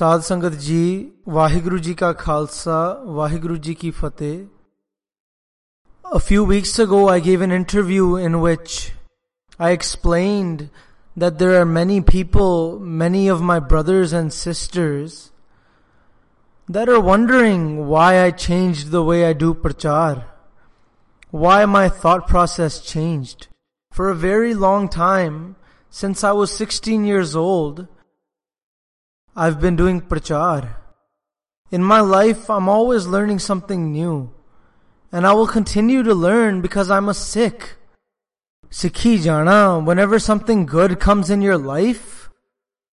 ਸਾਧ ਸੰਗਤ ਜੀ ਵਾਹਿਗੁਰੂ ਜੀ ਕਾ ਖਾਲਸਾ ਵਾਹਿਗੁਰੂ ਜੀ ਕੀ ਫਤਿਹ A few weeks ago I gave an interview in which I explained that there are many people, many of my brothers and sisters that are wondering why I changed the way I do prachar, why my thought process changed. For a very long time, since I was 16 years old, I've been doing prachar. In my life, I'm always learning something new. And I will continue to learn because I'm a Sikh. Sikhi jana, whenever something good comes in your life,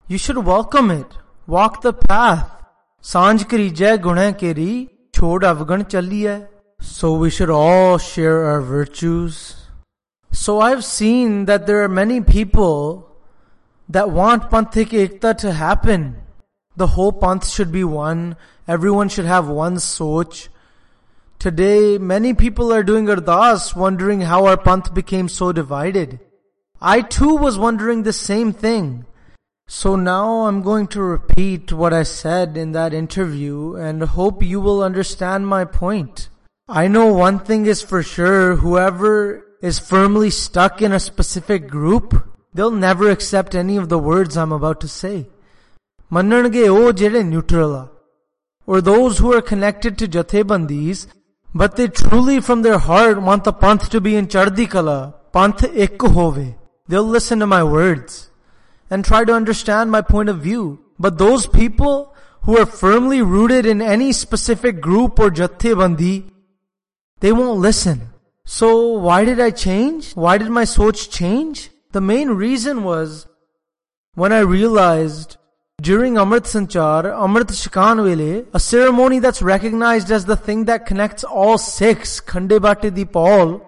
you should welcome it. Walk the path. Sanj karijai guna keri, chod avgan chaliye. So we should all share our virtues. So I've seen that there are many people that want Panthik Ekta to happen. The whole Panth should be one. Everyone should have one soch. Today, many people are doing ardas, wondering how our Panth became so divided. I too was wondering the same thing. So now I'm going to repeat what I said in that interview and hope you will understand my point. I know one thing is for sure, whoever is firmly stuck in a specific group, they'll never accept any of the words I'm about to say. Manange o jere neutral or those who are connected to Jathebandis, but they truly from their heart want the Panth to be in Chardi Kala, Panth ek hove. They'll listen to my words and try to understand my point of view. But those people who are firmly rooted in any specific group or Jathebandi, they won't listen. So why did I change? Why did my switch change? The main reason was when I realized during Amrit Sanchar, Amrit Shikan Vele, a ceremony that's recognized as the thing that connects all Sikhs, Khande Bate Deepal,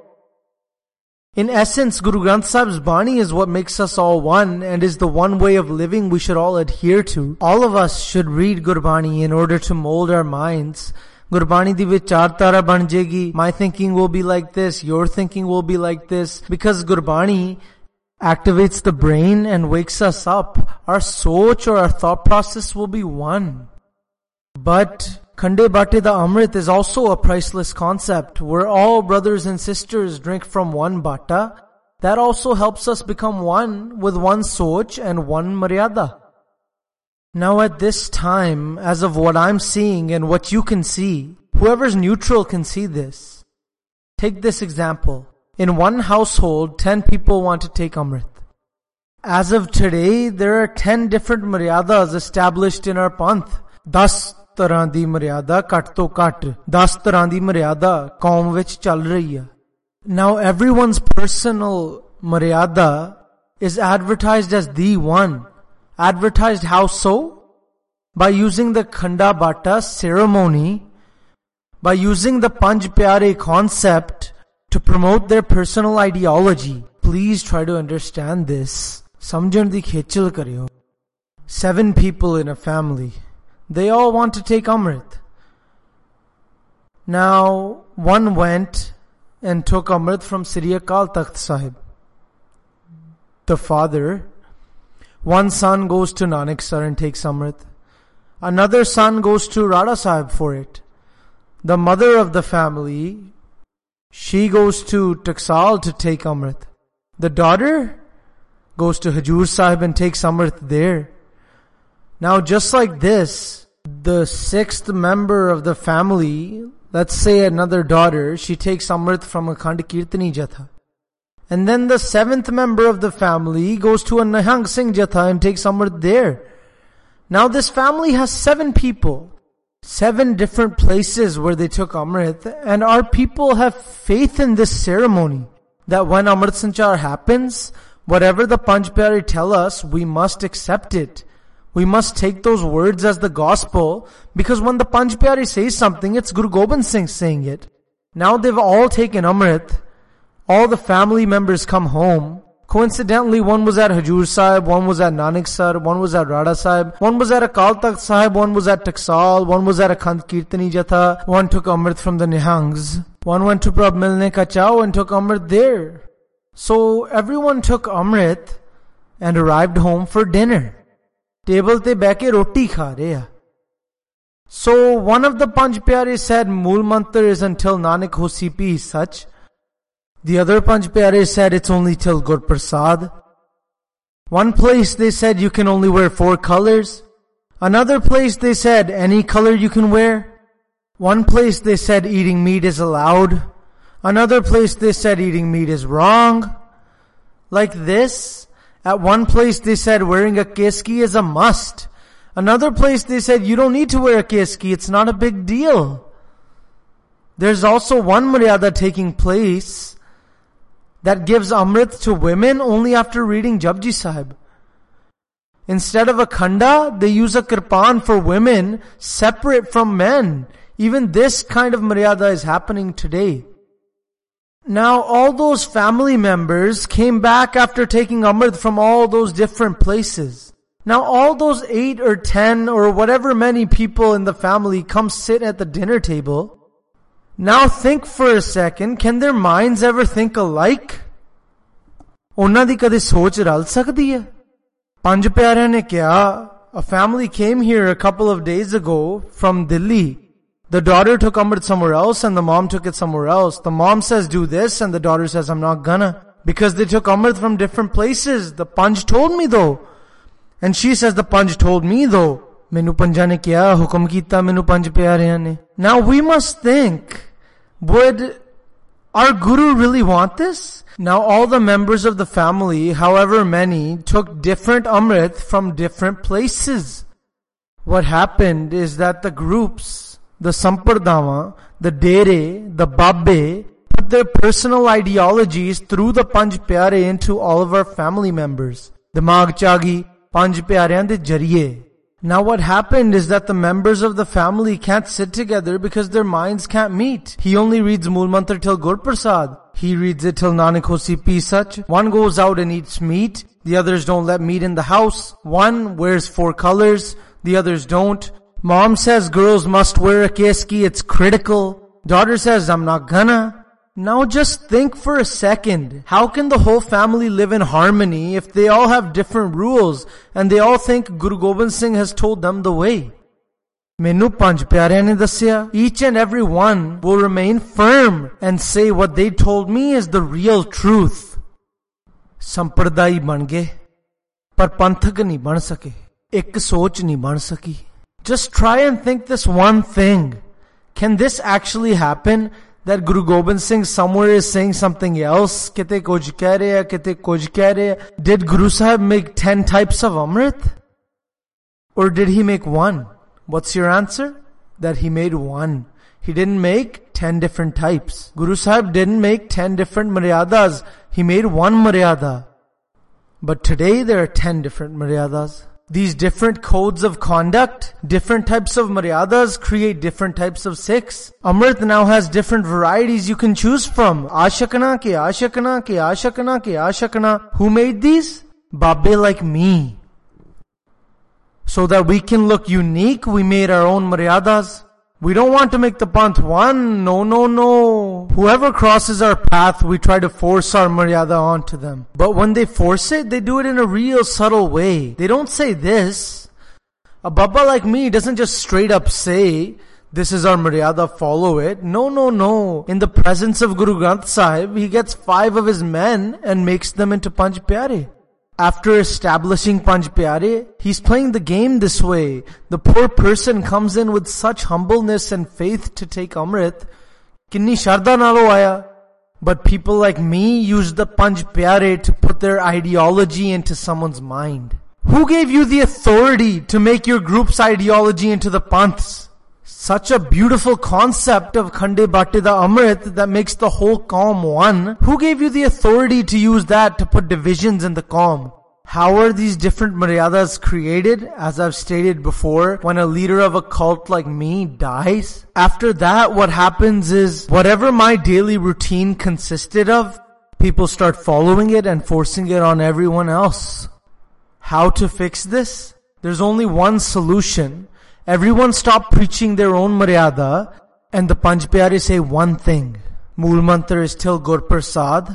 in essence, Guru Granth Sahib's Bani is what makes us all one and is the one way of living we should all adhere to. All of us should read Gurbani in order to mold our minds. Gurbani di vichar tara ban. My thinking will be like this. Your thinking will be like this. Because Gurbani activates the brain and wakes us up, our soch or our thought process will be one. But Khande Bate the Amrit is also a priceless concept where all brothers and sisters drink from one bata. That also helps us become one with one soch and one maryada. Now at this time, as of what I'm seeing and what you can see, whoever's neutral can see this. Take this example. In one household, 10 people want to take Amrit. As of today, there are 10 different maryadas established in our panth. 10 ਤਰ੍ਹਾਂ ਦੀ ਮਰਿਆਦਾ ਘੱਟ ਤੋਂ ਘੱਟ 10 ਤਰ੍ਹਾਂ ਦੀ ਮਰਿਆਦਾ ਕੌਮ ਵਿੱਚ ਚੱਲ ਰਹੀ ਹੈ Now everyone's personal maryada is advertised as the one. Advertised how so? By using the Khanda Bata ceremony, by using the Panj Pyare concept to promote their personal ideology. Please try to understand this. Seven people in a family. They all want to take Amrit. Now, one went and took Amrit from Sri Kal Takht Sahib. The father, one son goes to Nanaksar and takes Amrit. Another son goes to Rara Sahib for it. The mother of the family she goes to Taksal to take Amrit. The daughter goes to Hajur Sahib and takes Amrit there. Now just like this, the sixth member of the family, let's say another daughter, she takes Amrit from a Kirtani Jatha. And then the seventh member of the family goes to a Nihang Singh Jatha and takes Amrit there. Now this family has seven people. Seven different places where they took Amrit and our people have faith in this ceremony. That when Amrit Sanchar happens, whatever the Panj Pyare tell us, we must accept it. We must take those words as the gospel because when the Panj Pyare says something, it's Guru Gobind Singh saying it. Now they've all taken Amrit. All the family members come home. Coincidentally, one was at Hajur Sahib, one was at Nanak Sar, one was at Rara Sahib, one was at Akal Takht Sahib, one was at Taksal, one was at Akhand Kirtani Jatha, one took Amrit from the Nihangs, one went to Prab Milne Kachau and took Amrit there. So everyone took Amrit and arrived home for dinner. Table te baike roti kha reya. So one of the Panj Pyare said, Mool Mantar is until Nanak ho sipi is such. The other Panj Pyare said it's only till Gur Prasad. One place they said you can only wear four colors. Another place they said any color you can wear. One place they said eating meat is allowed. Another place they said eating meat is wrong. Like this, at one place they said wearing a keski is a must. Another place they said you don't need to wear a keski, it's not a big deal. There's also one maryada taking place that gives amrit to women only after reading Japji Sahib. Instead of a khanda, they use a kirpan for women separate from men. Even this kind of maryada is happening today. Now all those family members came back after taking amrit from all those different places. Now all those eight or ten or whatever many people in the family come sit at the dinner table. Now think for a second, can their minds ever think alike? ਉਹਨਾਂ ਦੀ ਕਦੇ ਸੋਚ ਰਲ ਸਕਦੀ ਹੈ ਪੰਜ ਪਿਆਰਿਆਂ ਨੇ ਕਿਹਾ a family came here a couple of days ago from Delhi. The daughter took Amrit somewhere else and the mom took it somewhere else. The mom says do this and the daughter says I'm not gonna. Because they took Amrit from different places. The Panj told me though. And she says the Panj told me though. ਮੈਨੂੰ ਪੰਜਾਂ ਨੇ ਕਿਹਾ ਹੁਕਮ ਕੀਤਾ ਮੈਨੂੰ ਪੰਜ ਪਿਆਰਿਆਂ ਨੇ Now we must think, would our Guru really want this? Now all the members of the family, however many, took different Amrit from different places. What happened is that the groups, the Sampardama, the Dere, the Babbe, put their personal ideologies through the Panj Pyare into all of our family members. The Magchagi, Panj Pyariyan de Jariye. Now what happened is that the members of the family can't sit together because their minds can't meet. He only reads Mool Mantra till Gur Prasad. He reads it till Nanak Hosi Pi One goes out and eats meat. The others don't let meat in the house. One wears four colors. The others don't. Mom says girls must wear a keski. It's critical. Daughter says I'm not gonna. Now just think for a second. How can the whole family live in harmony if they all have different rules and they all think Guru Gobind Singh has told them the way? ਮੈਨੂੰ ਪੰਜ ਪਿਆਰਿਆਂ ਨੇ ਦੱਸਿਆ each and every one will remain firm and say what they told me is the real truth ਸੰਪਰਦਾਈ ਬਣ ਗਏ ਪਰ ਪੰਥਕ ਨਹੀਂ ਬਣ ਸਕੇ ਇੱਕ ਸੋਚ ਨਹੀਂ ਬਣ ਸਕੀ just try and think this one thing can this actually happen that Guru Gobind Singh somewhere is saying something else keh rahe did Guru Sahib make 10 types of amrit or did he make one What's your answer? That he made one. He didn't make ten different types. Guru Sahib didn't make ten different maryadas. He made one maryada. But today there are ten different maryadas. These different codes of conduct, different types of maryadas create different types of Sikhs. Amrit now has different varieties you can choose from. Ashakana ke ashakana ke ashakana ke ashakana. Who made these? Babbe like me. So that we can look unique, we made our own maryadas. We don't want to make the panth one. No, no, no. Whoever crosses our path, we try to force our maryada onto them. But when they force it, they do it in a real subtle way. They don't say this. A baba like me doesn't just straight up say, this is our maryada, follow it. No, no, no. In the presence of Guru Granth Sahib, he gets five of his men and makes them into Panj Pyare. After establishing Panj Pyare, he's playing the game this way. The poor person comes in with such humbleness and faith to take Amrit. Kinni sharda nalo aya. But people like me use the Panj Pyare to put their ideology into someone's mind. Who gave you the authority to make your group's ideology into the Panths? Such a beautiful concept of Khande Bhattida Amrit that makes the whole Qaum one. Who gave you the authority to use that to put divisions in the Qaum? How are these different maryadas created? As I've stated before, when a leader of a cult like me dies, after that what happens is whatever my daily routine consisted of, people start following it and forcing it on everyone else. How to fix this? There's only one solution. Everyone stop preaching their own maryada and the Panj Pyare say one thing. Mool Mantra is till Gur Prasad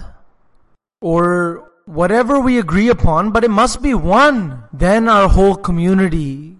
or whatever we agree upon, but it must be one. Then our whole community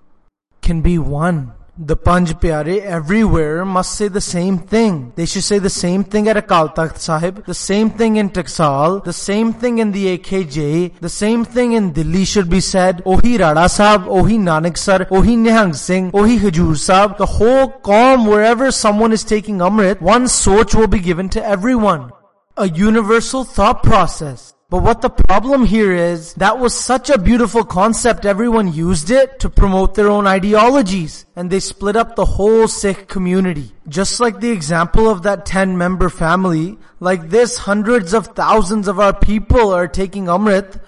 can be one. The Panj Pyare everywhere must say the same thing. They should say the same thing at Akal Takht Sahib, the same thing in Taksal, the same thing in the AKJ, the same thing in Delhi should be said. Ohi Rara Sahib, Ohi Nanak Sir, Ohi Nihang Singh, Ohi Hajur Sahib. The whole Qawm, wherever someone is taking Amrit, one soch will be given to everyone. A universal thought process. But what the problem here is, that was such a beautiful concept, everyone used it to promote their own ideologies. And they split up the whole Sikh community. Just like the example of that 10 member family, like this, hundreds of thousands of our people are taking Amrit,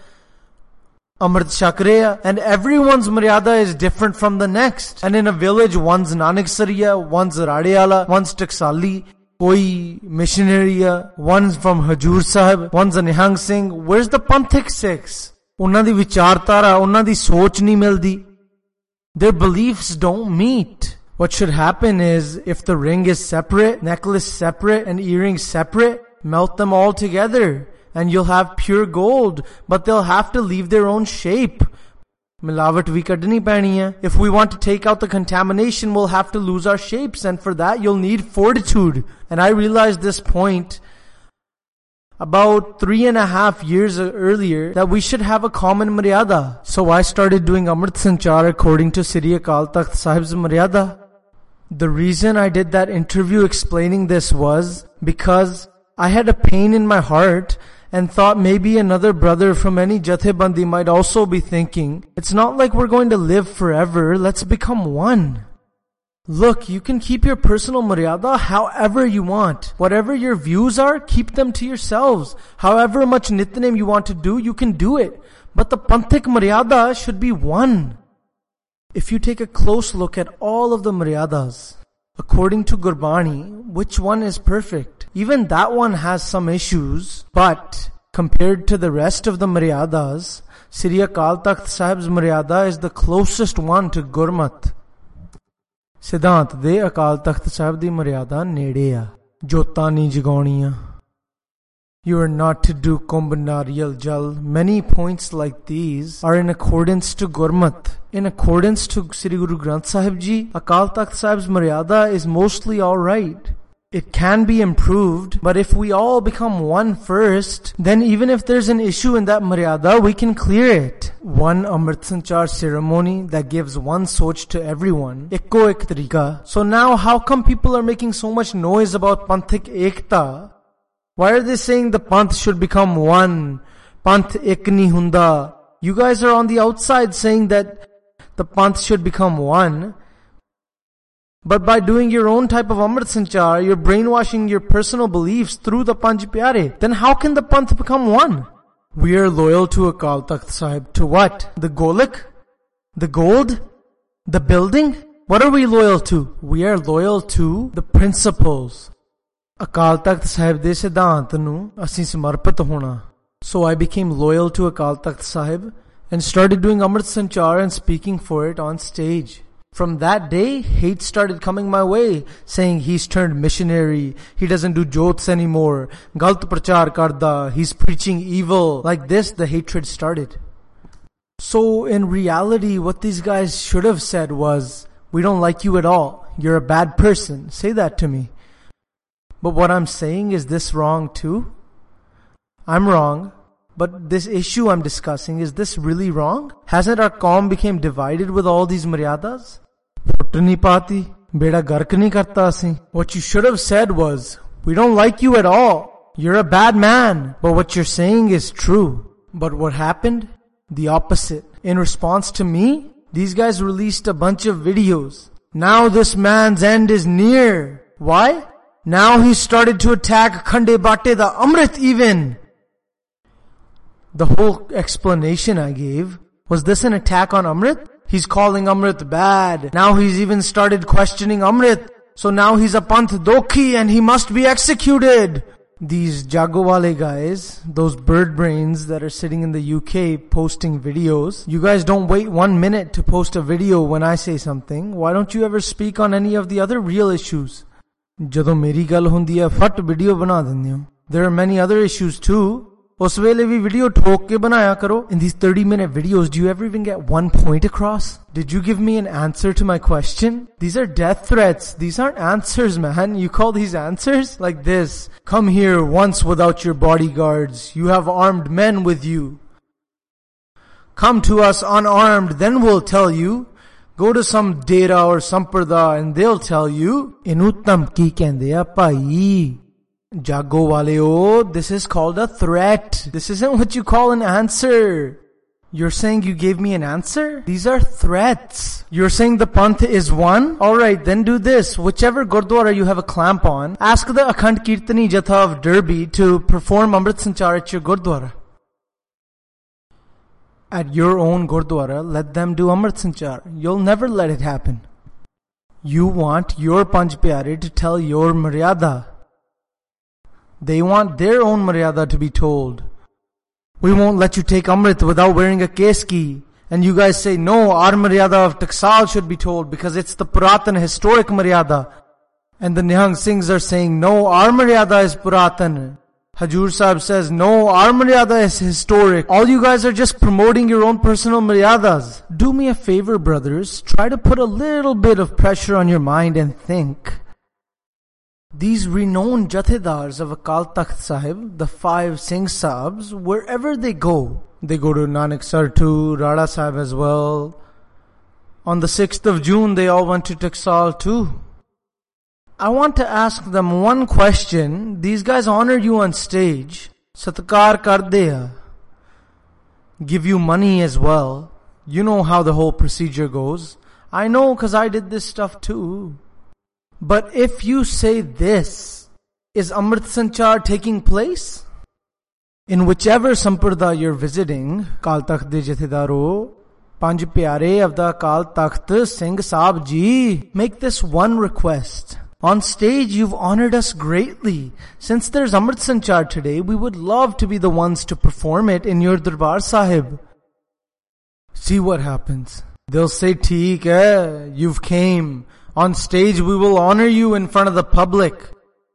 Amrit Shakreya, and everyone's Maryada is different from the next. And in a village, one's Nanaksariya, one's Radiala, one's Taksali, ਕੋਈ missionary ਆ ones firm Hazur Sahib ones Nihang Singh wares ਦ ਪੰਥਿਕ six ਉਹਨਾਂ ਦੀ ਵਿਚਾਰਧਾਰਾ ਉਹਨਾਂ ਦੀ ਸੋਚ ਨਹੀਂ ਮਿਲਦੀ their beliefs don't meet what should happen is if the ring is separate necklace separate and earrings separate melt them all together and you'll have pure gold but they'll have to leave their own shape ਕੱਢਣੀ ਪੈਣੀ ਹੈ. If we want to take out the contamination, we'll have to lose our shapes and for that you'll need fortitude. And I realized this point about three and a half years earlier that we should have a common maryada. So I started doing Amrit Sanchar according to Siri Akal Takht Sahib's maryada. The reason I did that interview explaining this was because I had a pain in my heart and thought maybe another brother from any Jathebandi might also be thinking, it's not like we're going to live forever, let's become one. Look, you can keep your personal maryada however you want. Whatever your views are, keep them to yourselves. However much nitnem you want to do, you can do it. But the panthik maryada should be one. If you take a close look at all of the maryadas, according to Gurbani, which one is perfect? Even that one has some issues, but compared to the rest of the Maryadas, Sri Akal Takht Sahib's Maryada is the closest one to Gurmat. ਸਿਧਾਂਤ ਦੇ ਅਕਾਲ ਤਖਤ ਸਾਹਿਬ ਦੀ ਮਰਿਆਦਾ ਨੇੜੇ ਆ ਜੋਤਾਂ ਨਹੀਂ ਜਗਾਉਣੀਆਂ You are not to do Kumbh Jal. Many points like these are in accordance to Gurmat. In accordance to Sri Guru Granth Sahib Ji, Akal Takht Sahib's Maryada is mostly alright. It can be improved, but if we all become one first, then even if there's an issue in that maryada, we can clear it. One Amrit Sanchar ceremony that gives one soch to everyone. Ekko ek tarika. So now how come people are making so much noise about Panthik Ekta? Why are they saying the Panth should become one? Panth ekni hunda. You guys are on the outside saying that the Panth should become one. But by doing your own type of Amrit Sanchar, you're brainwashing your personal beliefs through the Panj Pyare. Then how can the Panth become one? We are loyal to Akal Takht Sahib. To what? The Golak? The gold? The building? What are we loyal to? We are loyal to the principles. Akal Takht Sahib de ਸਿਧਾਂਤ ਨੂੰ ਅਸੀਂ ਸਮਰਪਿਤ ਹੋਣਾ. So I became loyal to Akal Takht Sahib and started doing Amrit Sanchar and speaking for it on stage. From that day, hate started coming my way, saying he's turned missionary, he doesn't do jots anymore, galt prachar karda, he's preaching evil. Like this, the hatred started. So in reality, what these guys should have said was, we don't like you at all. You're a bad person. Say that to me. But what I'm saying, is this wrong too? I'm wrong. But this issue I'm discussing, is this really wrong? Hasn't our Qawm become divided with all these maryadas? What you should have said was, we don't like you at all. You're a bad man. But what you're saying is true. But what happened? The opposite. In response to me, these guys released a bunch of videos. Now this man's end is near. Why? Now he started to attack Khande Bate the Amrit even. The whole explanation I gave, was this an attack on Amrit? He's calling Amrit bad. Now he's even started questioning Amrit. So now he's a Panth Dokhi and he must be executed. These Jagowale guys, those bird brains that are sitting in the UK posting videos, you guys don't wait one minute to post a video when I say something. Why don't you ever speak on any of the other real issues? ਜਦੋਂ ਮੇਰੀ ਗੱਲ ਹੁੰਦੀ ਹੈ ਫਟ video ਬਣਾ ਦਿੰਦੇ ਹੋ there are many other issues too ਉਸ ਵੇਲੇ ਵੀ ਵੀਡੀਓ ਠੋਕ ਕੇ ਬਣਾਇਆ ਕਰੋ in these 30 minute videos do you ever even get one point across did you give me an answer to my question these are death threats these aren't answers man you call these answers like this come here once without your bodyguards you have armed men with you come to us unarmed then we'll tell you go to some data or samprada and they'll tell you ਇਹਨੂੰ ਧਮਕੀ ਕਹਿੰਦੇ ਆ ਭਾਈ Jago waleo, this is called a threat. This isn't what you call an answer. You're saying you gave me an answer? These are threats. You're saying the panth is one? Alright, then do this. Whichever gurdwara you have a clamp on, ask the Akhand Kirtani Jatha of Derby to perform Amrit Sanchar at your gurdwara. At your own gurdwara, let them do Amrit Sanchar. You'll never let it happen. You want your Pyare to tell your Maryada. They want their own maryada to be told. We won't let you take Amrit without wearing a keski. And you guys say, no, our maryada of Taksal should be told because it's the Puratan historic maryada. And the Nihang Singhs are saying, no, our maryada is Puratan. Hajur Sahib says, no, our maryada is historic. All you guys are just promoting your own personal maryadas. Do me a favor, brothers. Try to put a little bit of pressure on your mind and think. These renowned Jathedars of Akal Takht Sahib, the five Singh Sahibs, wherever they go, they go to Nanak too, Rara Sahib as well. On the 6th of June, they all went to Taksal too. I want to ask them one question. These guys honor you on stage. Satkar kardeya. Give you money as well. You know how the whole procedure goes. I know cause I did this stuff too. But if you say this, is Amrit Sanchar taking place? In whichever Samprada you're visiting, Kal Takht de Panj Pyare of the Kal Takht Singh Saab Ji, make this one request. On stage, you've honored us greatly. Since there's Amrit Sanchar today, we would love to be the ones to perform it in your Darbar Sahib. See what happens. They'll say, Teek, eh, you've came. On stage, we will honor you in front of the public.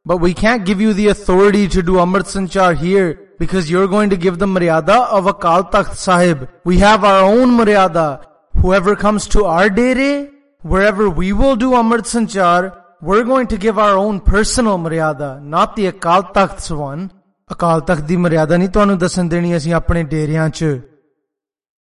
But we can't give you the authority to do Amrit Sanchar here because you're going to give the Maryada of Akal Takht Sahib. We have our own Maryada. Whoever comes to our dere, wherever we will do Amrit Sanchar, we're going to give our own personal Maryada, not the Akal Takht's one. Akal Takht di Maryada ਨਹੀਂ ਤੁਹਾਨੂੰ ਦੱਸਣ ਦੇਣੀ ਅਸੀਂ ਆਪਣੇ ਡੇਰਿਆਂ 'ਚ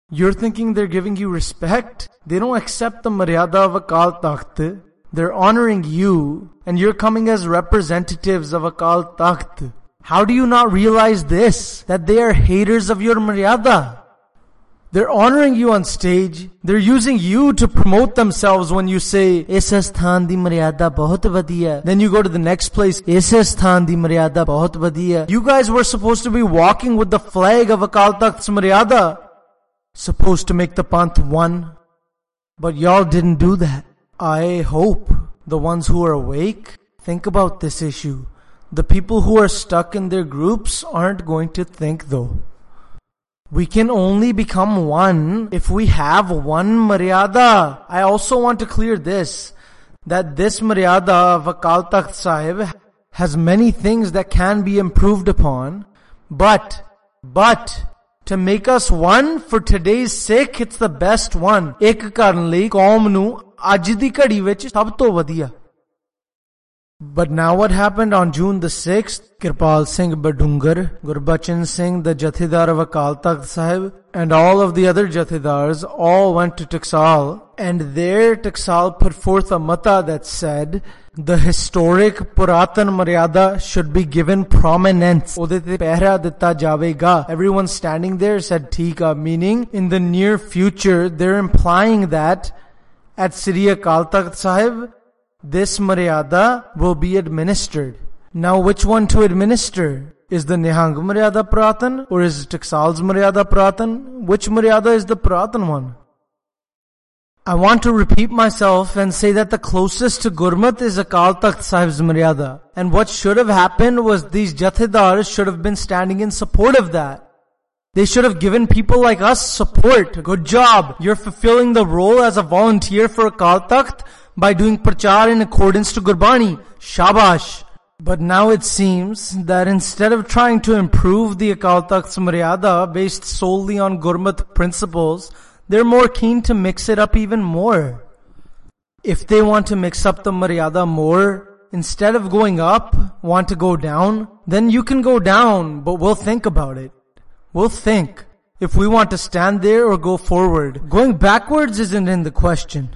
you're thinking they're giving you respect? They don't accept the maryada of Akal Takht. They're honoring you, and you're coming as representatives of Akal Takht. How do you not realize this? That they are haters of your maryada. They're honoring you on stage. They're using you to promote themselves when you say. Then you go to the next place. You guys were supposed to be walking with the flag of Akal Takht's supposed to make the Panth one, but y'all didn't do that. I hope the ones who are awake think about this issue. The people who are stuck in their groups aren't going to think though. We can only become one if we have one Maryada. I also want to clear this, that this Maryada of Akal Takht Sahib has many things that can be improved upon, but, but, to make us one for today's sake, it's the best one. ਇੱਕ ਕਰਨ ਲਈ ਕੌਮ ਨੂੰ ਅੱਜ ਦੀ ਘੜੀ ਵਿੱਚ ਸਭ ਤੋਂ ਵਧੀਆ but now what happened on June the 6th? Kirpal Singh Badungar, Gurbachan Singh, the Jathedar of Akal Takht Sahib, and all of the other Jathedars all went to Taksal, and there Taksal put forth a mata that said, the historic Puratan Maryada should be given prominence. Everyone standing there said Tika, meaning in the near future, they're implying that at Sri Akal Takht Sahib, this Maryada will be administered. Now which one to administer? Is the Nihang Maryada Pratan or is it Taksal's Maryada Pratan? Which Maryada is the Pratan one? I want to repeat myself and say that the closest to Gurmat is Akal Takht Sahib's Maryada. And what should have happened was these Jathedars should have been standing in support of that. They should have given people like us support. Good job. You're fulfilling the role as a volunteer for Akal Takht by doing prachar in accordance to Gurbani. Shabash. But now it seems that instead of trying to improve the Akal Takht's Maryada based solely on Gurmat principles, they're more keen to mix it up even more. If they want to mix up the Maryada more, instead of going up, want to go down, then you can go down, but we'll think about it. We'll think if we want to stand there or go forward. Going backwards isn't in the question.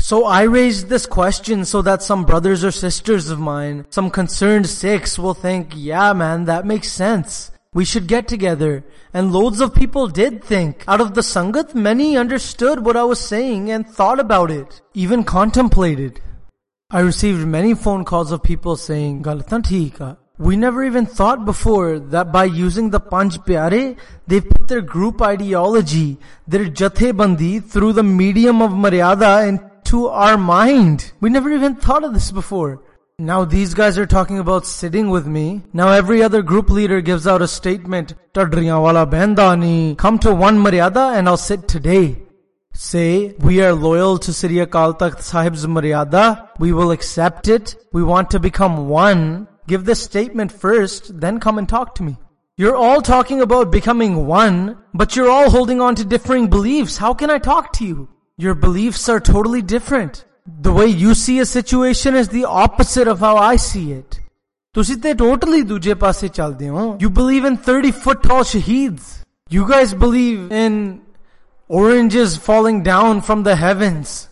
So I raised this question so that some brothers or sisters of mine, some concerned Sikhs will think, yeah man, that makes sense. We should get together. And loads of people did think. Out of the Sangat, many understood what I was saying and thought about it. Even contemplated. I received many phone calls of people saying, Galatan theek We never even thought before that by using the Panch Pyare, they've put their group ideology, their Jathebandi through the medium of Maryada into our mind. We never even thought of this before. Now these guys are talking about sitting with me. Now every other group leader gives out a statement, wala bendani, come to one Maryada and I'll sit today. Say, we are loyal to Sri Akal Takht Sahib's Maryada. We will accept it. We want to become one. Give this statement first, then come and talk to me. You're all talking about becoming one, but you're all holding on to differing beliefs. How can I talk to you? Your beliefs are totally different. The way you see a situation is the opposite of how I see it. ਤੁਸੀਂ ਤੇ totally ਦੂਜੇ ਪਾਸੇ ਚੱਲਦੇ ਹੋ. You believe in 30 foot tall shaheeds. You guys believe in oranges falling down from the heavens.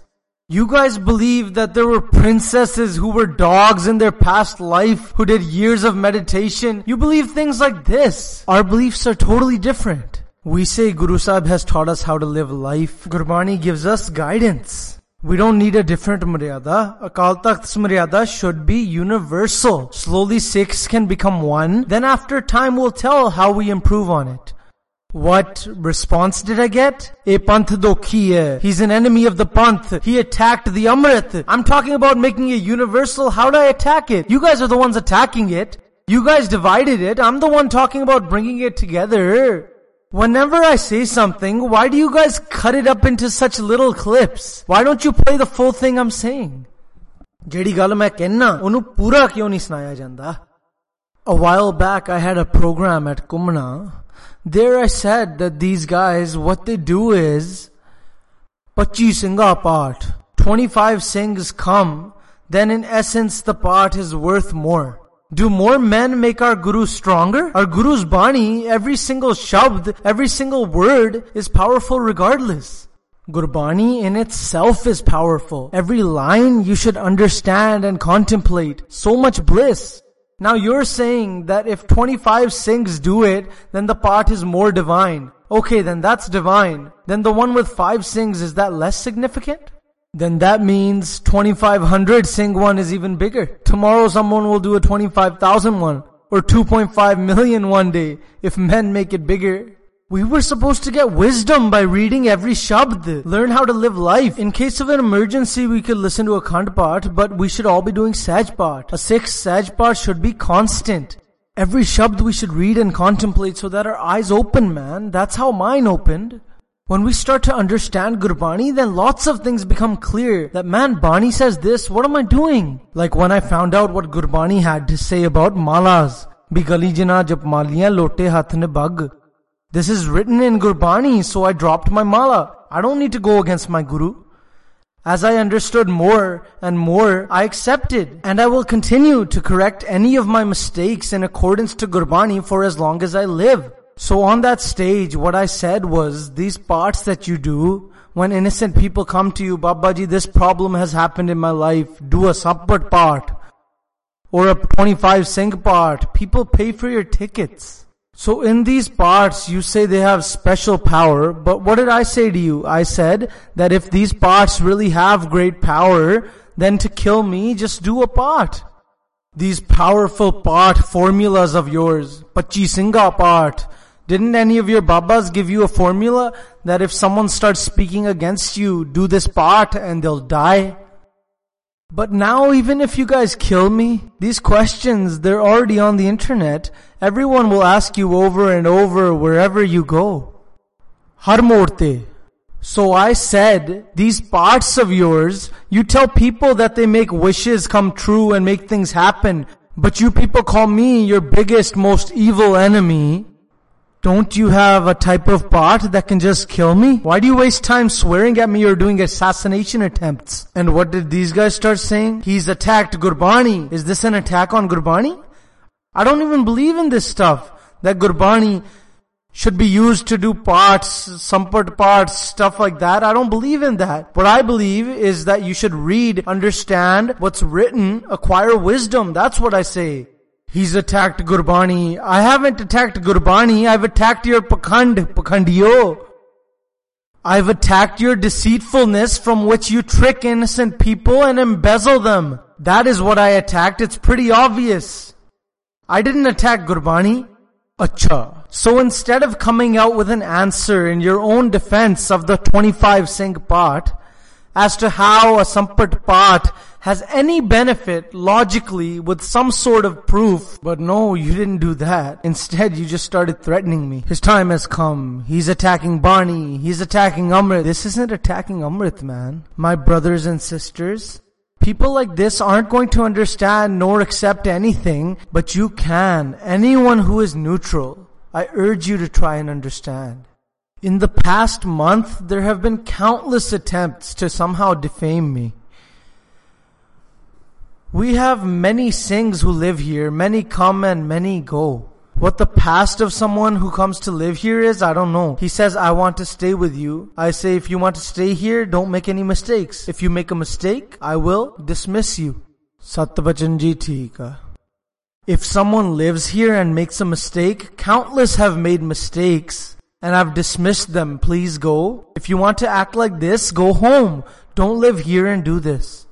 You guys believe that there were princesses who were dogs in their past life who did years of meditation. You believe things like this. Our beliefs are totally different. We say Guru Sahib has taught us how to live life. Gurbani gives us guidance. We don't need a different Maryada. Akal Takht's Maryada should be universal. Slowly Sikhs can become one. Then after time we'll tell how we improve on it. What response did I get? A panth dokhi He's an enemy of the panth. He attacked the Amrit. I'm talking about making it universal. How do I attack it? You guys are the ones attacking it. You guys divided it. I'm the one talking about bringing it together. Whenever I say something, why do you guys cut it up into such little clips? Why don't you play the full thing I'm saying? ਜਿਹੜੀ ਗੱਲ ਮੈਂ ਕਹਿਣਾ ਉਹਨੂੰ ਪੂਰਾ ਕਿਉਂ ਨਹੀਂ ਸੁਣਾਇਆ ਜਾਂਦਾ A while back I had a program at Kumna. There I said that these guys what they do is 25 singa part. 25 Singhs come, then in essence the part is worth more. Do more men make our Guru stronger? Our Guru's Bani, every single shabd, every single word is powerful regardless. Gurbani in itself is powerful. Every line you should understand and contemplate. So much bliss. Now you're saying that if 25 Singhs do it, then the part is more divine. Okay, then that's divine. Then the one with 5 Singhs, is that less significant? Then that means 2500 Singh one is even bigger. Tomorrow someone will do a 25,000 one. Or 2.5 million one day, if men make it bigger. We were supposed to get wisdom by reading every shabd, learn how to live life. In case of an emergency, we could listen to a khand part, but we should all be doing saj part. A sixth saj part should be constant. Every shabd we should read and contemplate so that our eyes open, man. That's how mine opened. When we start to understand Gurbani, then lots of things become clear. That man, Bani says this, what am I doing? Like when I found out what Gurbani had to say about malas. Bigali jina jap maliyan lote hath ne bag. This is written in Gurbani, so I dropped my mala. I don't need to go against my guru. As I understood more and more, I accepted, and I will continue to correct any of my mistakes in accordance to Gurbani for as long as I live. So on that stage, what I said was, these parts that you do, when innocent people come to you, Babaji, this problem has happened in my life, do a support part. Or a 25 Singh part. People pay for your tickets. So in these parts, you say they have special power, but what did I say to you? I said that if these parts really have great power, then to kill me, just do a part. These powerful part formulas of yours, Pachi Singha part, didn't any of your babas give you a formula that if someone starts speaking against you, do this part and they'll die? But now even if you guys kill me, these questions, they're already on the internet. Everyone will ask you over and over wherever you go. Harmorte. So I said, these parts of yours, you tell people that they make wishes come true and make things happen. But you people call me your biggest, most evil enemy. Don't you have a type of bot that can just kill me? Why do you waste time swearing at me or doing assassination attempts? And what did these guys start saying? He's attacked Gurbani. Is this an attack on Gurbani? I don't even believe in this stuff. That Gurbani should be used to do parts, sampad parts, stuff like that. I don't believe in that. What I believe is that you should read, understand what's written, acquire wisdom. That's what I say. He's attacked Gurbani. I haven't attacked Gurbani. I've attacked your Pakhand, Pakhandiyo. I've attacked your deceitfulness from which you trick innocent people and embezzle them. That is what I attacked. It's pretty obvious. I didn't attack Gurbani. Acha. So instead of coming out with an answer in your own defense of the 25 Singh part, as to how a sampat part has any benefit logically with some sort of proof. But no, you didn't do that. Instead, you just started threatening me. His time has come. He's attacking Bani. He's attacking Amrit. This isn't attacking Amrit, man. My brothers and sisters, People like this aren't going to understand nor accept anything, but you can. Anyone who is neutral. I urge you to try and understand. In the past month, there have been countless attempts to somehow defame me. We have many Singhs who live here, many come and many go. What the past of someone who comes to live here is, I don't know. He says, I want to stay with you. I say, if you want to stay here, don't make any mistakes. If you make a mistake, I will dismiss you. Satbachan ji theek If someone lives here and makes a mistake, countless have made mistakes and I've dismissed them. Please go. If you want to act like this, go home. Don't live here and do this.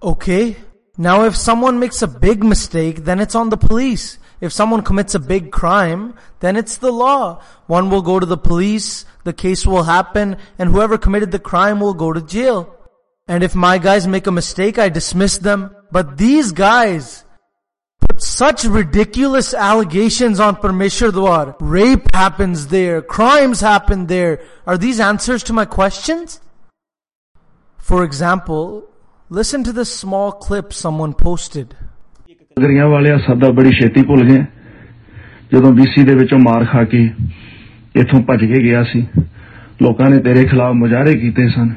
Okay? Now if someone makes a big mistake, then it's on the police. If someone commits a big crime, then it's the law. One will go to the police, the case will happen, and whoever committed the crime will go to jail. And if my guys make a mistake, I dismiss them. But these guys put such ridiculous allegations on Parmeshwar. Rape happens there, crimes happen there. Are these answers to my questions? For example, listen to this small clip someone posted. ਗਰੀਆਂ ਵਾਲਿਆ ਸਾਦਾ ਬੜੀ ਛੇਤੀ ਭੁੱਲ ਗਏ। ਜਦੋਂ BC ਦੇ ਵਿੱਚੋਂ ਮਾਰ ਖਾ ਕੇ ਇੱਥੋਂ ਭੱਜ ਕੇ ਗਿਆ ਸੀ। ਲੋਕਾਂ ਨੇ ਤੇਰੇ ਖਿਲਾਫ ਮੁਜ਼ਾਹਰੇ ਕੀਤੇ ਸਨ।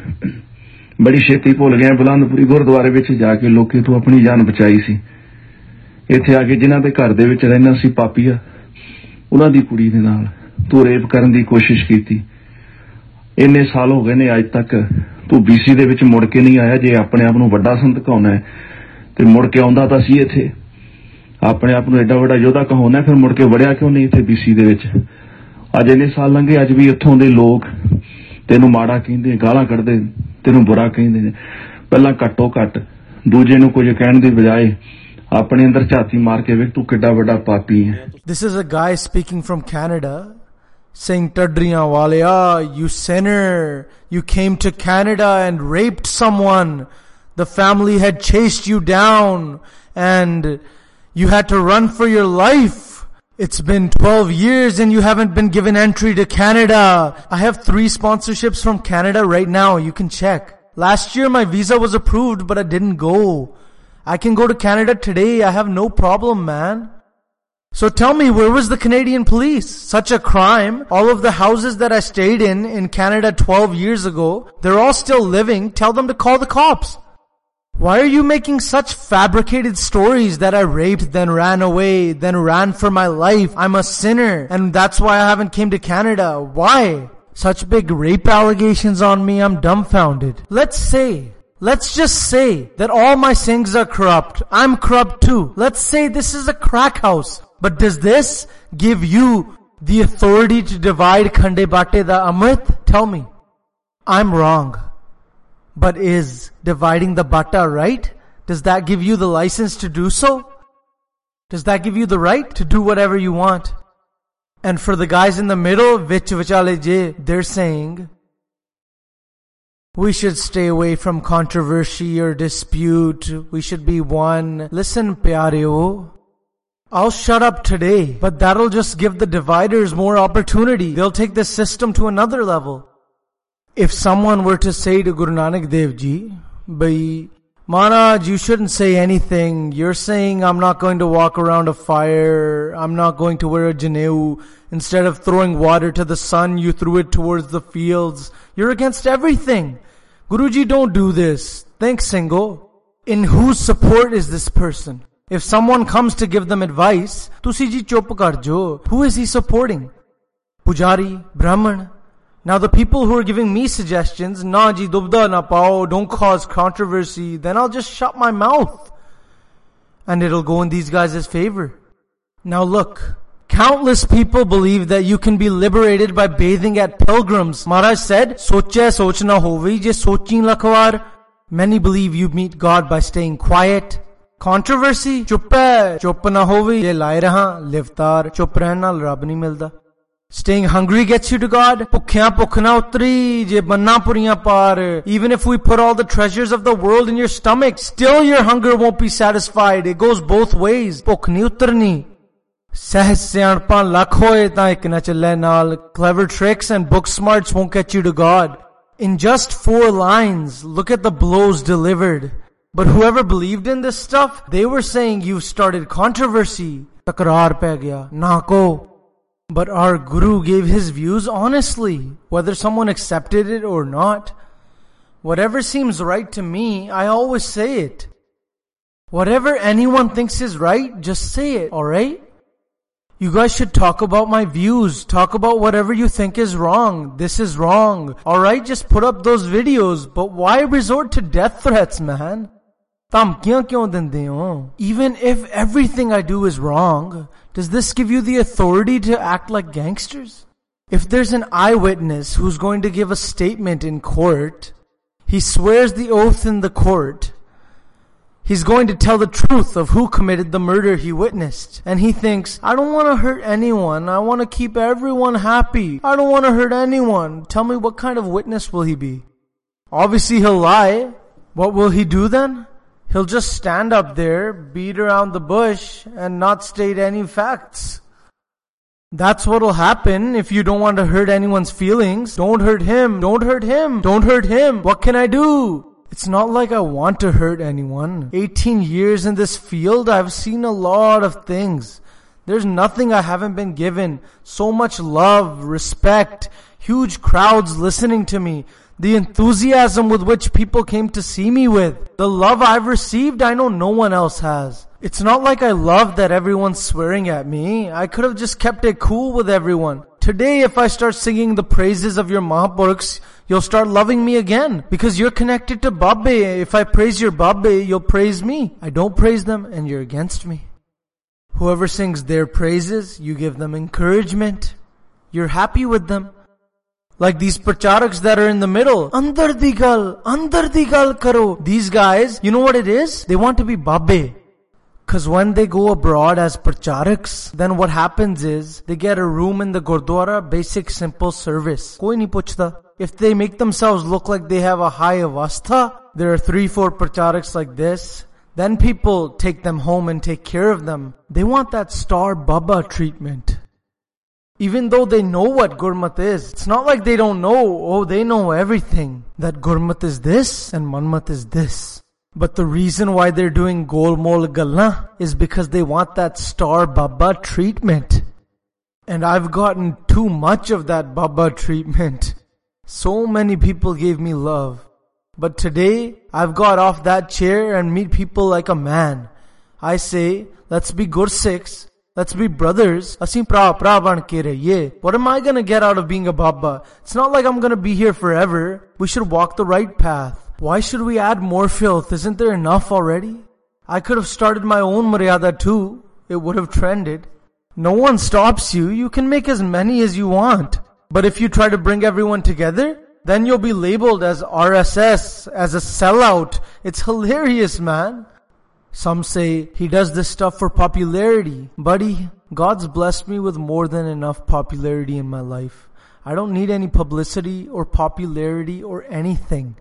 ਬੜੀ ਛੇਤੀ ਭੁੱਲ ਗਏ। ਬੁਲੰਦਪੁਰੀ ਗੁਰਦੁਆਰੇ ਵਿੱਚ ਜਾ ਕੇ ਲੋਕੀ ਤੋਂ ਆਪਣੀ ਜਾਨ ਬਚਾਈ ਸੀ। ਇੱਥੇ ਆ ਕੇ ਜਿਨ੍ਹਾਂ ਦੇ ਘਰ ਦੇ ਵਿੱਚ ਰਹਿਣਾ ਸੀ ਪਾਪੀਆ, ਉਹਨਾਂ ਦੀ ਕੁੜੀ ਦੇ ਨਾਲ ਤੂੰ ਰੇਪ ਕਰਨ ਦੀ ਕੋਸ਼ਿਸ਼ ਕੀਤੀ। ਇੰਨੇ ਸਾਲ ਹੋ ਗਏ ਨੇ ਅੱਜ ਤੱਕ ਤੂੰ ਬੀਸੀ ਦੇ ਵਿੱਚ ਮੁੜ ਕੇ ਨਹੀਂ ਆਇਆ, ਜੇ ਆਪਣੇ ਆਪ ਨੂੰ ਵੱਡਾ ਸੰਤ ਕਹਾਉਣਾ ਹੈ, ਤੇ ਮੁੜ ਕੇ ਆਉਂਦਾ ਤਾਂ ਸੀ ਇੱਥੇ। ਆਪਣੇ ਆਪ ਨੂੰ ਐਡਾ ਵੱਡਾ ਯੋਧਾ ਕਹਾਉਣਾ ਫਿਰ ਮੁੜ ਕੇ ਵੜਿਆ ਕਿਉਂ ਨਹੀਂ ਇੱਥੇ ਬੀਸੀ ਦੇ ਵਿੱਚ? ਅੱਜ ਇਹਨੇ ਸਾਲ ਲੰਘੇ, ਅੱਜ ਵੀ ਇੱਥੋਂ ਦੇ ਲੋਕ ਤੈਨੂੰ ਮਾੜਾ ਕਹਿੰਦੇ ਗਾਲਾਂ ਕੱਢਦੇ ਤੈਨੂੰ ਬੁਰਾ ਕਹਿੰਦੇ ਨੇ। ਪਹਿਲਾਂ ਘੱਟੋ ਘੱਟ ਦੂਜੇ ਨੂੰ ਕੁਝ ਕਹਿਣ ਦੀ ਬਜਾਏ ਆਪਣੇ ਅੰਦਰ ਝਾਤੀ ਮਾਰ ਕੇ ਵੇਖ ਤੂੰ ਕਿੱਡਾ ਵੱਡਾ ਪਾਪੀ ਹੈ। This is a guy speaking from Canada. Saying Dhadrian Walia, ah, you sinner, you came to Canada and raped someone. The family had chased you down and you had to run for your life. It's been 12 years and you haven't been given entry to Canada. I have three sponsorships from Canada right now. You can check. Last year my visa was approved, but I didn't go. I can go to Canada today. I have no problem, man. So tell me, where was the Canadian police? Such a crime. All of the houses that I stayed in in Canada 12 years ago, they're all still living. Tell them to call the cops. Why are you making such fabricated stories that I raped, then ran away, then ran for my life? I'm a sinner, and that's why I haven't came to Canada. Why? Such big rape allegations on me, I'm dumbfounded. Let's say, let's just say that all my Singhs are corrupt. I'm corrupt too. Let's say this is a crack house. But does this give you the authority to divide Khande Bate the Amrit? Tell me. I'm wrong. But is dividing the bata right? Does that give you the license to do so? Does that give you the right to do whatever you want? And for the guys in the middle, vich vichale they're saying, we should stay away from controversy or dispute. We should be one. Listen, pyareo. I'll shut up today, but that'll just give the dividers more opportunity. They'll take the system to another level. If someone were to say to Guru Nanak Dev Ji, Bhai, Maharaj, you shouldn't say anything. You're saying I'm not going to walk around a fire. I'm not going to wear a janeu. Instead of throwing water to the sun, you threw it towards the fields. You're against everything. Guruji, don't do this. Thanks, Singo. In whose support is this person? If someone comes to give them advice, tusi ji chup karjo. Who is he supporting? Pujari, Brahman, now the people who are giving me suggestions, na ji dubda na pao, don't cause controversy, then I'll just shut my mouth. And it'll go in these guys' favor. Now look, countless people believe that you can be liberated by bathing at pilgrims. Maharaj said, soche sochna hovi je sochin lakhwar. Many believe you meet God by staying quiet. Controversy? Chup hai, chup na hovi, ye lai raha, livtar, chup rehna, rab nahi milda. Staying hungry gets you to God. Even if we put all the treasures of the world in your stomach, still your hunger won't be satisfied. It goes both ways. Clever tricks and book smarts won't get you to God. In just four lines, look at the blows delivered. But whoever believed in this stuff, they were saying you've started controversy. Takrar pe gaya. Nako. But our Guru gave his views honestly, whether someone accepted it or not. Whatever seems right to me, I always say it. Whatever anyone thinks is right, just say it, alright? You guys should talk about my views. Talk about whatever you think is wrong. This is wrong. Alright, just put up those videos. But why resort to death threats, man? Even if everything I do is wrong, does this give you the authority to act like gangsters? If there's an eyewitness who's going to give a statement in court, he swears the oath in the court. He's going to tell the truth of who committed the murder he witnessed. And he thinks, I don't want to hurt anyone. I want to keep everyone happy. I don't want to hurt anyone. Tell me what kind of witness will he be? Obviously he'll lie. What will he do then? He'll just stand up there, beat around the bush, and not state any facts. That's what'll happen if you don't want to hurt anyone's feelings. Don't hurt him. Don't hurt him. Don't hurt him. What can I do? It's not like I want to hurt anyone. 18 years in this field, I've seen a lot of things. There's nothing I haven't been given. So much love, respect, huge crowds listening to me, the enthusiasm with which people came to see me with, the love I've received I know no one else has. It's not like I love that everyone's swearing at me. I could have just kept it cool with everyone. Today, if I start singing the praises of your Mahapurukhs, you'll start loving me again because you're connected to Babbe. If I praise your Babbe, you'll praise me. I don't praise them and you're against me. Whoever sings their praises, you give them encouragement. You're happy with them. Like these pracharaks that are in the middle. Andar digal, andar digal karo. These guys, you know what it is? They want to be babbe. Cause when they go abroad as pracharaks, then what happens is they get a room in the gurdwara, basic simple service. Koi nahi puchta. If they make themselves look like they have a high avastha, there are three, four pracharaks like this. Then people take them home and take care of them. They want that star baba treatment. Even though they know what Gurmat is, it's not like they don't know, oh, they know everything. That Gurmat is this and Manmat is this. But the reason why they're doing Golmol Galna is because they want that star Baba treatment. And I've gotten too much of that Baba treatment. So many people gave me love. But today, I've got off that chair and meet people like a man. I say, let's be Gursikhs Let's be brothers. Asim pra pra ban ke What am I gonna get out of being a baba? It's not like I'm gonna be here forever. We should walk the right path. Why should we add more filth? Isn't there enough already? I could have started my own maryada too. It would have trended. No one stops you. You can make as many as you want. But if you try to bring everyone together, then you'll be labeled as RSS, as a sellout. It's hilarious, man. Some say he does this stuff for popularity. Buddy, God's blessed me with more than enough popularity in my life. I don't need any publicity or popularity or anything.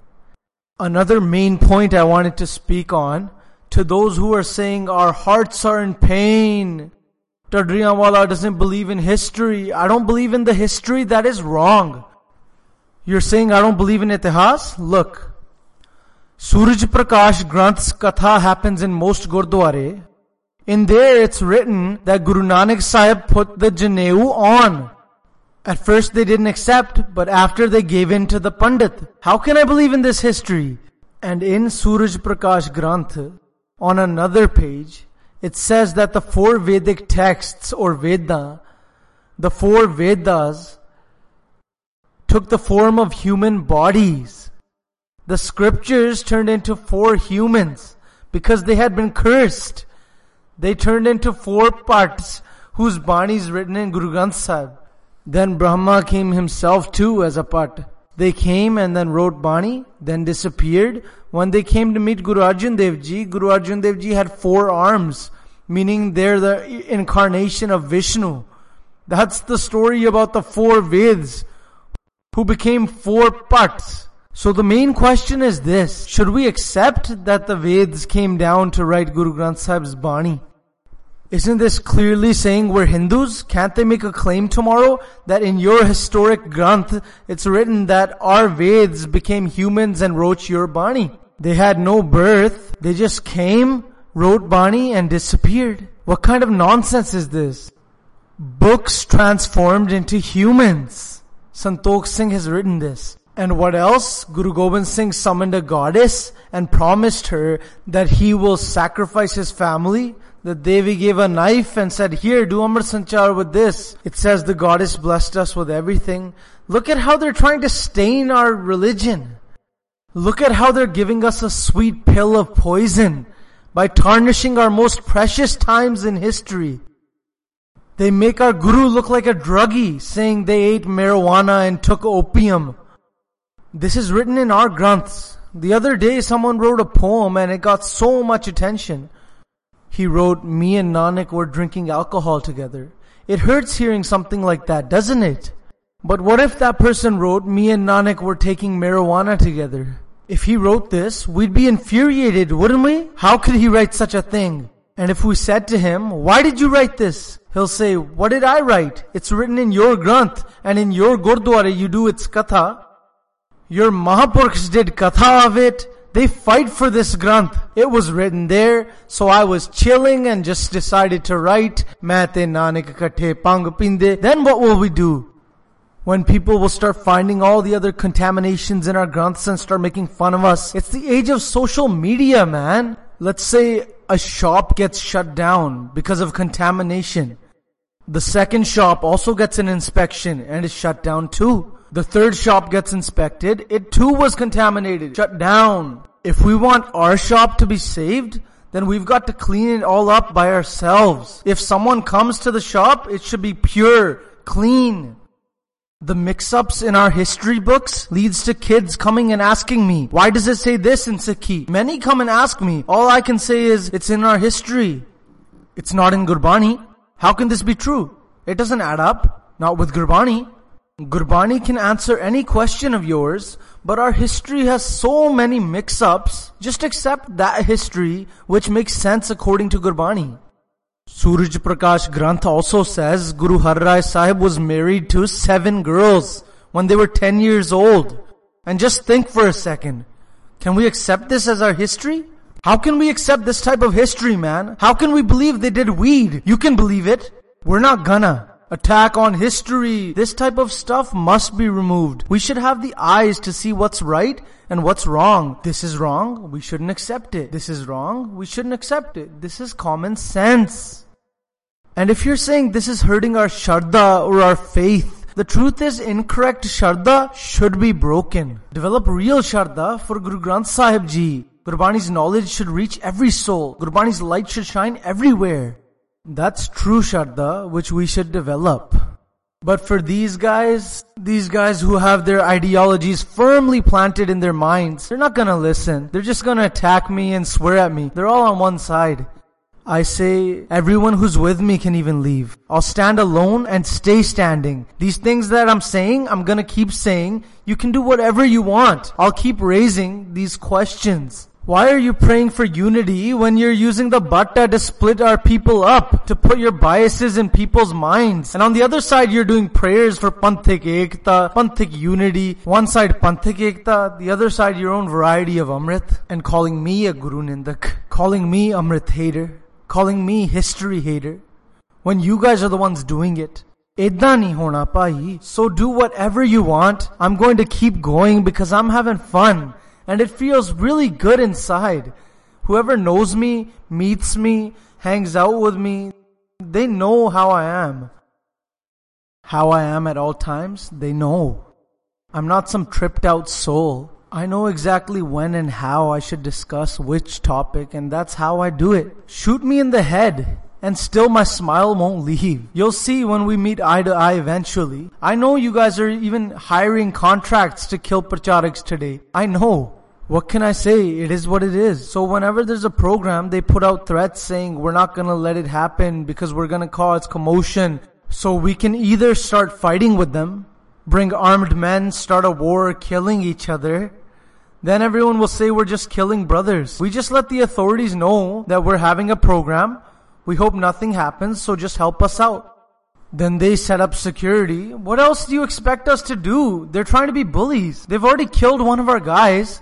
Another main point I wanted to speak on to those who are saying our hearts are in pain. Dhadrianwala doesn't believe in history. I don't believe in the history. That is wrong. You're saying I don't believe in itihas? Look, Suraj Prakash Granth's Katha happens in most Gurdwara. In there it's written that Guru Nanak Sahib put the Janeu on. At first they didn't accept, but after they gave in to the Pandit. How can I believe in this history? And in Suraj Prakash Granth, on another page, it says that the four Vedic texts or Veda, the four Vedas, took the form of human bodies. The scriptures turned into four humans because they had been cursed. They turned into four parts whose Bani is written in Guru Granth Sahib. Then Brahma came himself too as a part. They came and then wrote Bani, then disappeared. When they came to meet Guru Arjan Dev Ji, Guru Arjan Dev Ji had four arms, meaning they're the incarnation of Vishnu. That's the story about the four Veds, who became four parts. So the main question is this, should we accept that the Vedas came down to write Guru Granth Sahib's Bani? Isn't this clearly saying we're Hindus? Can't they make a claim tomorrow that in your historic Granth, it's written that our Vedas became humans and wrote your Bani? They had no birth. They just came, wrote Bani and disappeared. What kind of nonsense is this? Books transformed into humans. Santokh Singh has written this. And what else? Guru Gobind Singh summoned a goddess and promised her that he will sacrifice his family the Devi gave a knife and said, here, do Amrit Sanchar with this. It says the goddess blessed us with everything. Look at how they're trying to stain our religion. Look at how they're giving us a sweet pill of poison by tarnishing our most precious times in history. They make our guru look like a druggie, saying they ate marijuana and took opium. This is written in our granths. The other day someone wrote a poem and it got so much attention. He wrote, Me and Nanak were drinking alcohol together. It hurts hearing something like that, doesn't it? But what if that person wrote, Me and Nanak were taking marijuana together? If he wrote this, we'd be infuriated, wouldn't we? How could he write such a thing? And if we said to him, Why did you write this? He'll say, What did I write? It's written in your Granth, and in your Gurdwara you do its Katha. Your Mahapurkhs did Katha of it, they fight for this Granth. It was written there, so I was chilling and just decided to write, Main nanak kathe pang pinde. Then what will we do? When people will start finding all the other contaminations in our Granths and start making fun of us. It's the age of social media, man. Let's say a shop gets shut down because of contamination. The second shop also gets an inspection and is shut down too. The third shop gets inspected. It too was contaminated, shut down. If we want our shop to be saved, then we've got to clean it all up by ourselves. If someone comes to the shop, it should be pure, clean. The mix-ups in our history books leads to kids coming and asking me, why does it say this in Sikhi? Many come and ask me. All I can say is, it's in our history. It's not in Gurbani. How can this be true? It doesn't add up. Not with Gurbani. Gurbani can answer any question of yours, but our history has so many mix-ups. Just accept that history which makes sense according to Gurbani. Suraj Prakash Granth also says Guru Har Rai Sahib was married to seven girls when they were 10 years old. And just think for a second. Can we accept this as our history? How can we accept this type of history, man? How can we believe they did weed? You can believe it. We're not gonna attack on history. This type of stuff must be removed. We should have the eyes to see what's right and what's wrong. This is wrong. We shouldn't accept it. This is wrong. We shouldn't accept it. This is common sense. And if you're saying this is hurting our shardha or our faith, the truth is incorrect shardha should be broken. Develop real shardha for Guru Granth Sahib Ji. Gurbani's knowledge should reach every soul. Gurbani's light should shine everywhere. That's true Shraddha, which we should develop. But for these guys, these guys who have their ideologies firmly planted in their minds, they're not gonna listen. They're just gonna attack me and swear at me. They're all on one side. I say, everyone who's with me can even leave. I'll stand alone and stay standing. These things that I'm saying, I'm gonna keep saying. You can do whatever you want. I'll keep raising these questions. Why are you praying for unity when you're using the bhatta to split our people up, to put your biases in people's minds? And on the other side, you're doing prayers for panthik ekta, panthik unity. One side panthik ekta, the other side your own variety of amrit, and calling me a guru nindak, calling me amrit hater, calling me history hater, when you guys are the ones doing it. Idani hona. So do whatever you want. I'm going to keep going because I'm having fun and it feels really good inside whoever knows me meets me hangs out with me they know how i am how i am at all times they know i'm not some tripped out soul I know exactly when and how I should discuss which topic, and that's how I do it. Shoot me in the head and still my smile won't leave. You'll see when we meet eye to eye eventually. I know you guys are even hiring contracts to kill Pracharaks today. I know. What can I say? It is what it is. So whenever there's a program, they put out threats saying we're not gonna let it happen because we're gonna cause commotion. So we can either start fighting with them, bring armed men, start a war, killing each other, then everyone will say we're just killing brothers. We just let the authorities know that we're having a program we hope nothing happens, so just help us out. Then they set up security. What else do you expect us to do? They're trying to be bullies. They've already killed one of our guys.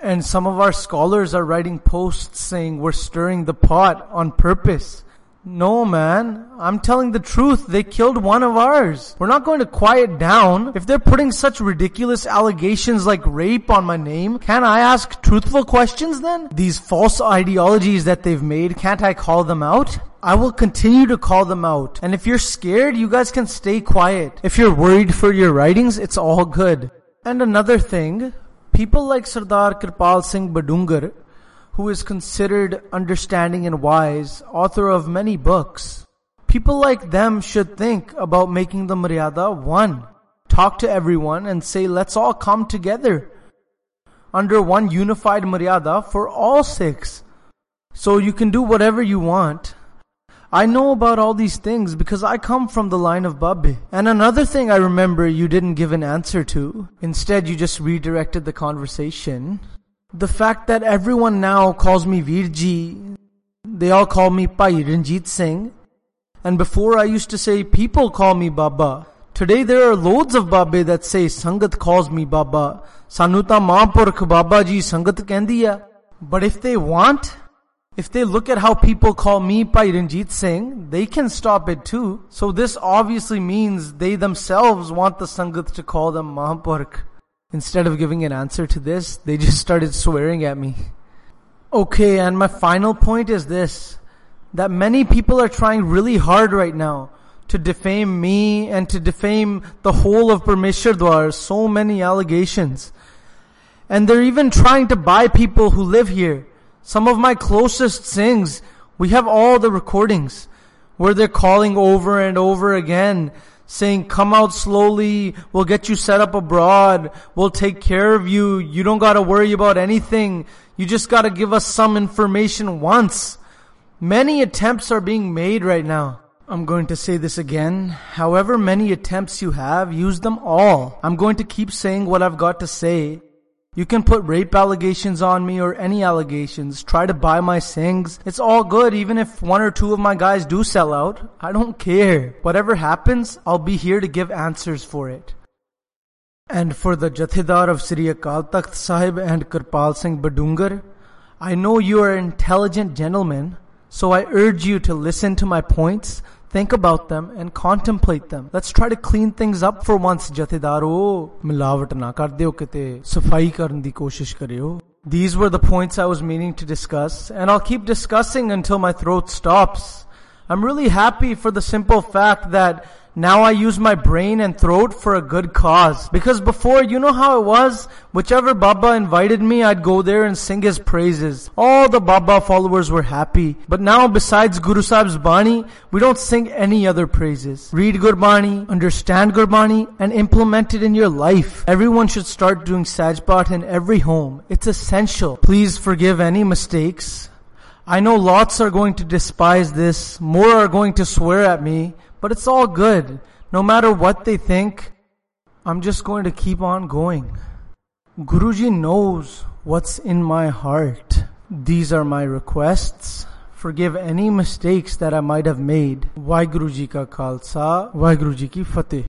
And some of our scholars are writing posts saying we're stirring the pot on purpose. No, man. I'm telling the truth. They killed one of ours. We're not going to quiet down. If they're putting such ridiculous allegations like rape on my name, can't I ask truthful questions then? These false ideologies that they've made, can't I call them out? I will continue to call them out. And if you're scared, you guys can stay quiet. If you're worried for your writings, it's all good. And another thing, people like Sardar Kirpal Singh Badungar who is considered understanding and wise, author of many books. People like them should think about making the Maryada one. Talk to everyone and say, let's all come together under one unified Maryada for all Sikhs. So you can do whatever you want. I know about all these things because I come from the line of Babe. And another thing I remember you didn't give an answer to. Instead, you just redirected the conversation. The fact that everyone now calls me Virji, they all call me Pai Ranjit Singh. And before I used to say people call me Baba. Today there are loads of Babe that say Sangat calls me Baba. Sanuta Maapurkh Baba ji Sangat kendi But if they want, if they look at how people call me Pai Ranjit Singh, they can stop it too. So this obviously means they themselves want the Sangat to call them Mahampurkh. Instead of giving an answer to this, they just started swearing at me. Okay, and my final point is this that many people are trying really hard right now to defame me and to defame the whole of Parmeshwar So many allegations. And they're even trying to buy people who live here. Some of my closest Singhs, we have all the recordings where they're calling over and over again saying, come out slowly. We'll get you set up abroad. We'll take care of you. You don't gotta worry about anything. You just gotta give us some information once. Many attempts are being made right now. I'm going to say this again. However many attempts you have, use them all. I'm going to keep saying what I've got to say. You can put rape allegations on me or any allegations. Try to buy my Singhs. It's all good even if one or two of my guys do sell out. I don't care. Whatever happens, I'll be here to give answers for it. And for the Jathedar of Sri Akal Takht Sahib and Kirpal Singh Badungar, I know you are intelligent gentlemen, so I urge you to listen to my points, Think about them and contemplate them. Let's try to clean things up for once, ਜਥੇਦਾਰੋ ਮਿਲਾਵਟ ਨਾ ਕਰ ਦਿਓ ਕਿਤੇ ਸਫਾਈ ਕਰਨ ਦੀ ਕੋਸ਼ਿਸ਼ ਕਰਿਓ These were the points I was meaning to discuss, and I'll keep discussing until my throat stops. I'm really happy for the simple fact that now I use my brain and throat for a good cause. Because before, you know how it was? Whichever Baba invited me, I'd go there and sing his praises. All the Baba followers were happy. But now besides Guru Sahib's Bani, we don't sing any other praises. Read Gurbani, understand Gurbani, and implement it in your life. Everyone should start doing Sajpat in every home. It's essential. Please forgive any mistakes. I know lots are going to despise this, more are going to swear at me, but it's all good. No matter what they think, I'm just going to keep on going. Guruji knows what's in my heart. These are my requests. Forgive any mistakes that I might have made. Waheguru Ji ka Khalsa, Waheguru Ji ki Fateh.